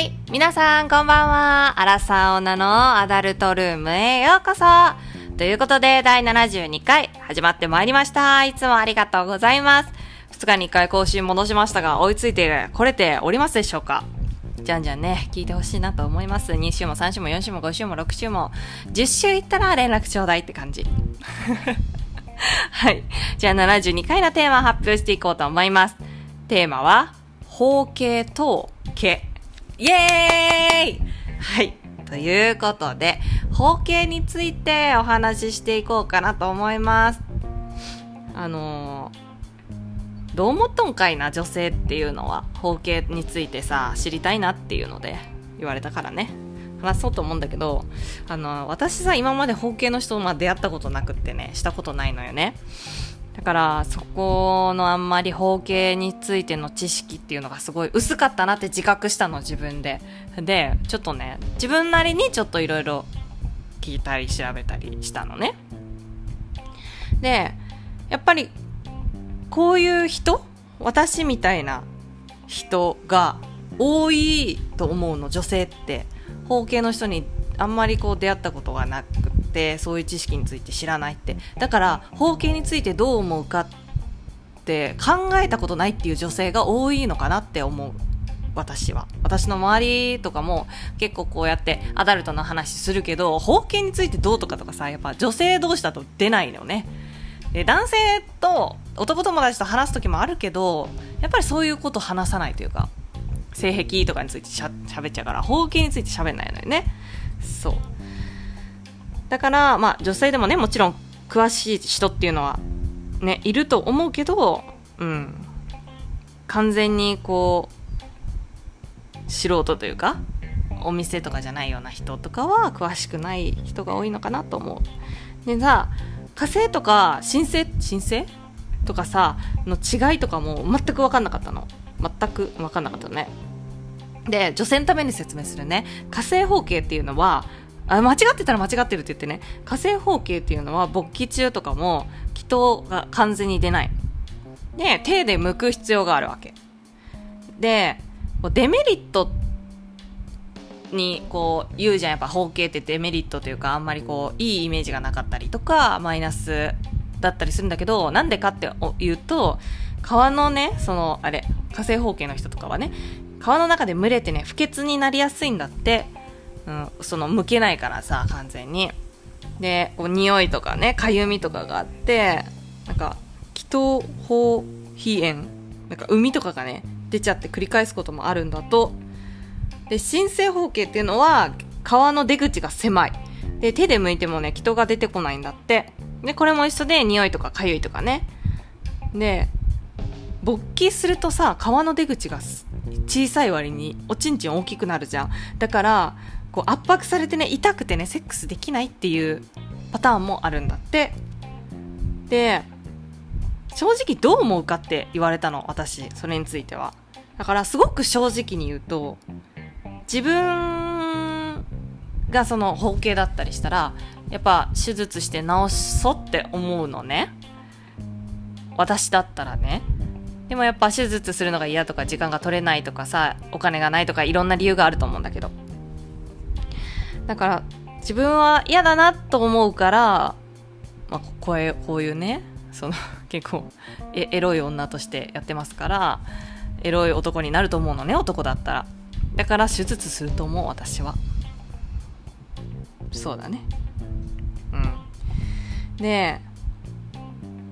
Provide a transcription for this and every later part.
い。皆さん、こんばんは。アラサー女のアダルトルームへようこそ。ということで、第72回、始まってまいりました。いつもありがとうございます。2日に1回更新戻しましたが、追いついてこれておりますでしょうか？じゃんじゃんね、聞いてほしいなと思います。2週も3週も4週も5週も6週も、10週いったら連絡ちょうだいって感じ。はい。じゃあ72回のテーマ発表していこうと思います。テーマは、包茎と毛。イエーイはい。ということで、包茎についてお話ししていこうかなと思います。あのーどう思っとんかいな女性っていうのは包茎についてさ知りたいなっていうので言われたからね話そうと思うんだけどあの私さ今まで包茎の人とまあ出会ったことなくってねしたことないのよねだからそこのあんまり包茎についての知識っていうのがすごい薄かったなって自覚したの自分で。でちょっとね自分なりにちょっといろいろ聞いたり調べたりしたのね。でやっぱりこういう人私みたいな人が多いと思うの女性って。包茎の人にあんまりこう出会ったことがなくてそういう知識について知らないって。だから包茎についてどう思うかって考えたことないっていう女性が多いのかなって思う。私は。私の周りとかも結構こうやってアダルトの話するけど包茎についてどうとかとかさやっぱ女性同士だと出ないのね。で男性と男友達と話す時もあるけどやっぱりそういうこと話さないというか性癖とかについてしゃ喋っちゃうから包茎について喋んないのよね。そう。だからまあ女性でもねもちろん詳しい人っていうのはねいると思うけどうん。完全にこう素人というかお店とかじゃないような人とかは詳しくない人が多いのかなと思う。でさ火星とか申請申請とかさの違いとかも全く分かんなかったの。全く分かんなかったね。で女性のために説明するね。火星包茎っていうのはあ間違ってたら間違ってるって言ってね。火星包茎っていうのは勃起中とかも気筒が完全に出ない。で手で剥く必要があるわけ。でデメリットにこう言うじゃん。やっぱ包茎ってデメリットというかあんまりこういいイメージがなかったりとかマイナスだったりするんだけどなんでかって言うと皮のねそのあれ火星包茎の人とかはね皮の中で蒸れてね不潔になりやすいんだって、うん、その剥けないからさ完全に。でこう匂いとかねかゆみとかがあってなんか気筒包皮炎なんか海とかがね出ちゃって繰り返すこともあるんだと。で新生包茎っていうのは皮の出口が狭い。で手で剥いてもね気筒が出てこないんだって。でこれも一緒で匂いとかかゆいとかね。で勃起するとさ皮の出口が小さい割におちんちん大きくなるじゃん。だからこう圧迫されてね痛くてねセックスできないっていうパターンもあるんだって。で正直どう思うかって言われたの私それについては。だからすごく正直に言うと自分がその包茎だったりしたらやっぱ手術して治そうって思うのね。私だったらね。でもやっぱ手術するのが嫌とか時間が取れないとかさお金がないとかいろんな理由があると思うんだけど。だから自分は嫌だなと思うから、まあ、こういうこういうねその 結構エエロい女としてやってますからエロい男になると思うのね男だったら。だから手術すると思う私は。そうだね。うん。で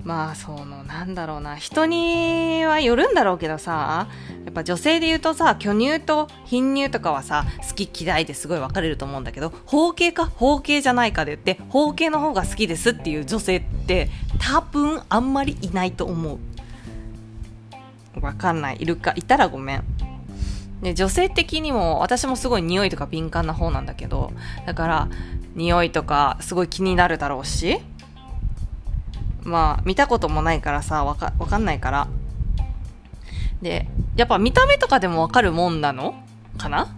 まあそのなんだろうな。人にはよるんだろうけどさやっぱ女性で言うとさ巨乳と貧乳とかはさ好き嫌いですごい分かれると思うんだけど包茎か？包茎じゃないかで言って包茎の方が好きですっていう女性って多分あんまりいないと思う。分かんない。いるか？いたらごめん。で女性的にも私もすごい匂いとか敏感な方なんだけどだから匂いとかすごい気になるだろうしまあ見たこともないからさわかわかんないから。でやっぱ見た目とかでもわかるもんなの？かな？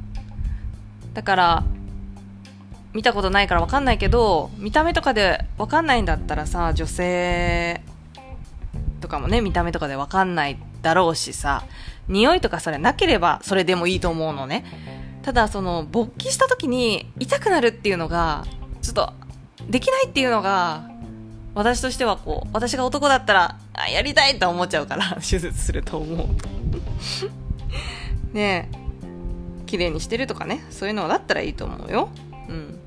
だから見たことないからわかんないけど見た目とかでわかんないんだったらさ女性とかもね見た目とかでわかんないだろうしさ匂いとかそれなければそれでもいいと思うのね。ただその勃起した時に痛くなるっていうのがちょっとできないっていうのが私としてはこう私が男だったらあやりたいと思っちゃうから 手術すると思う。ねえ。綺麗にしてるとかね。そういうのだったらいいと思うよ。うん。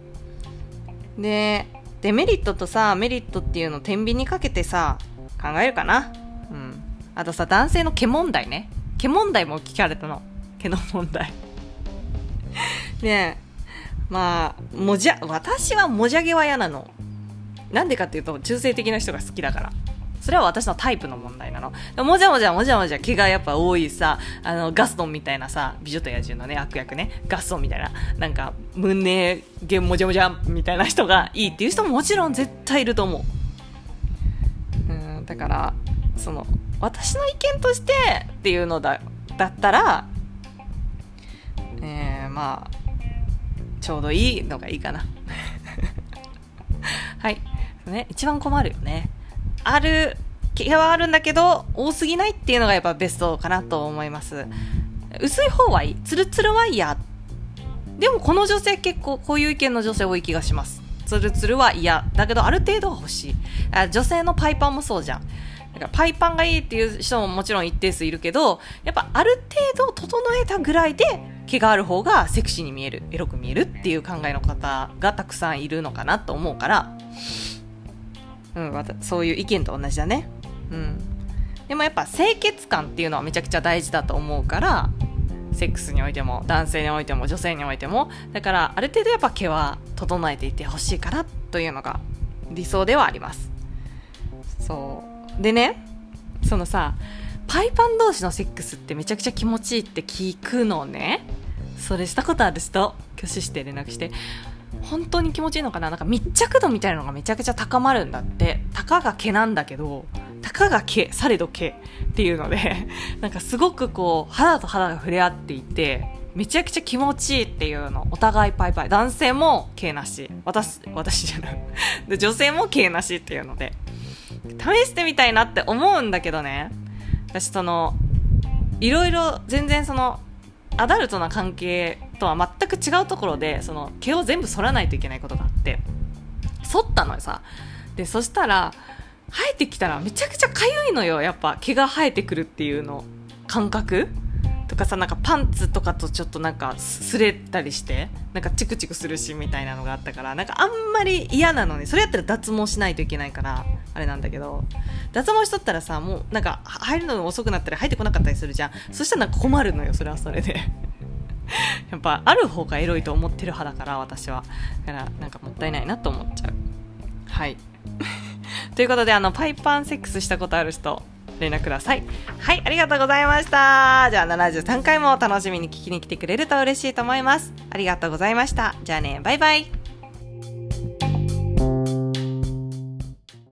でデメリットとさメリットっていうのを天秤にかけてさ考えるかな。うん。あとさ男性の毛問題ね。毛問題も聞かれたの。毛の問題。ねえ。まあもじゃ私はもじゃ毛は嫌なの。なんでかっていうと中性的な人が好きだからそれは私のタイプの問題なの。もじゃもじゃもじゃもじゃ毛がやっぱ多いさ、あの、ガストンみたいなさ、美女と野獣のね、悪役ね、ガストンみたいな、なんか、胸毛もじゃもじゃみたいな人がいいっていう人ももちろん絶対いると思う。うん、だから、その、私の意見としてっていうのだ、だったら、えー、まあ、ちょうどいいのがいいかな。はい。ね、一番困るよね。ある、毛はあるんだけど、多すぎないっていうのがやっぱベストかなと思います。薄い方はいい。ツルツルは嫌。でもこの女性結構こういう意見の女性多い気がします。ツルツルは嫌。だけどある程度は欲しい。女性のパイパンもそうじゃん。だからパイパンがいいっていう人ももちろん一定数いるけど、やっぱある程度整えたぐらいで毛がある方がセクシーに見える、エロく見えるっていう考えの方がたくさんいるのかなと思うから、うん、そういう意見と同じだね。うん。でもやっぱ清潔感っていうのはめちゃくちゃ大事だと思うから、セックスにおいても男性においても女性においても。だからある程度やっぱ毛は整えていてほしいかなというのが理想ではあります。そう。でねそのさパイパン同士のセックスってめちゃくちゃ気持ちいいって聞くのね。それしたことある人？挙手して連絡して。本当に気持ちいいのかな？なんか密着度みたいなのがめちゃくちゃ高まるんだって。たかが毛なんだけどたかが毛されど毛っていうので なんかすごくこう肌と肌が触れ合っていてめちゃくちゃ気持ちいいっていうのお互いパイパイ。男性も毛なし。私私じゃない。で女性も毛なしっていうので。試してみたいなって思うんだけどね。私そのいろいろ全然そのアダルトな関係とは全く違うところでその毛を全部剃らないといけないことがあって剃ったのよさ。でそしたら生えてきたらめちゃくちゃかゆいのよ。やっぱ毛が生えてくるっていうの感覚。とかさなんかパンツとかとちょっとなんか擦れたりしてなんかチクチクするしみたいなのがあったからなんかあんまり嫌なのにそれやったら脱毛しないといけないからあれなんだけど。脱毛しとったらさもうなんか入るの遅くなったり入ってこなかったりするじゃん。そしたらなんか困るのよそれはそれで。やっぱある方がエロいと思ってる派だから私はだからなんかもったいないなと思っちゃうはい ということであのパイパンセックスしたことある人連絡ください。はい、ありがとうございました。じゃあ73回も楽しみに聞きに来てくれると嬉しいと思います。ありがとうございました。じゃあね、バイバイ。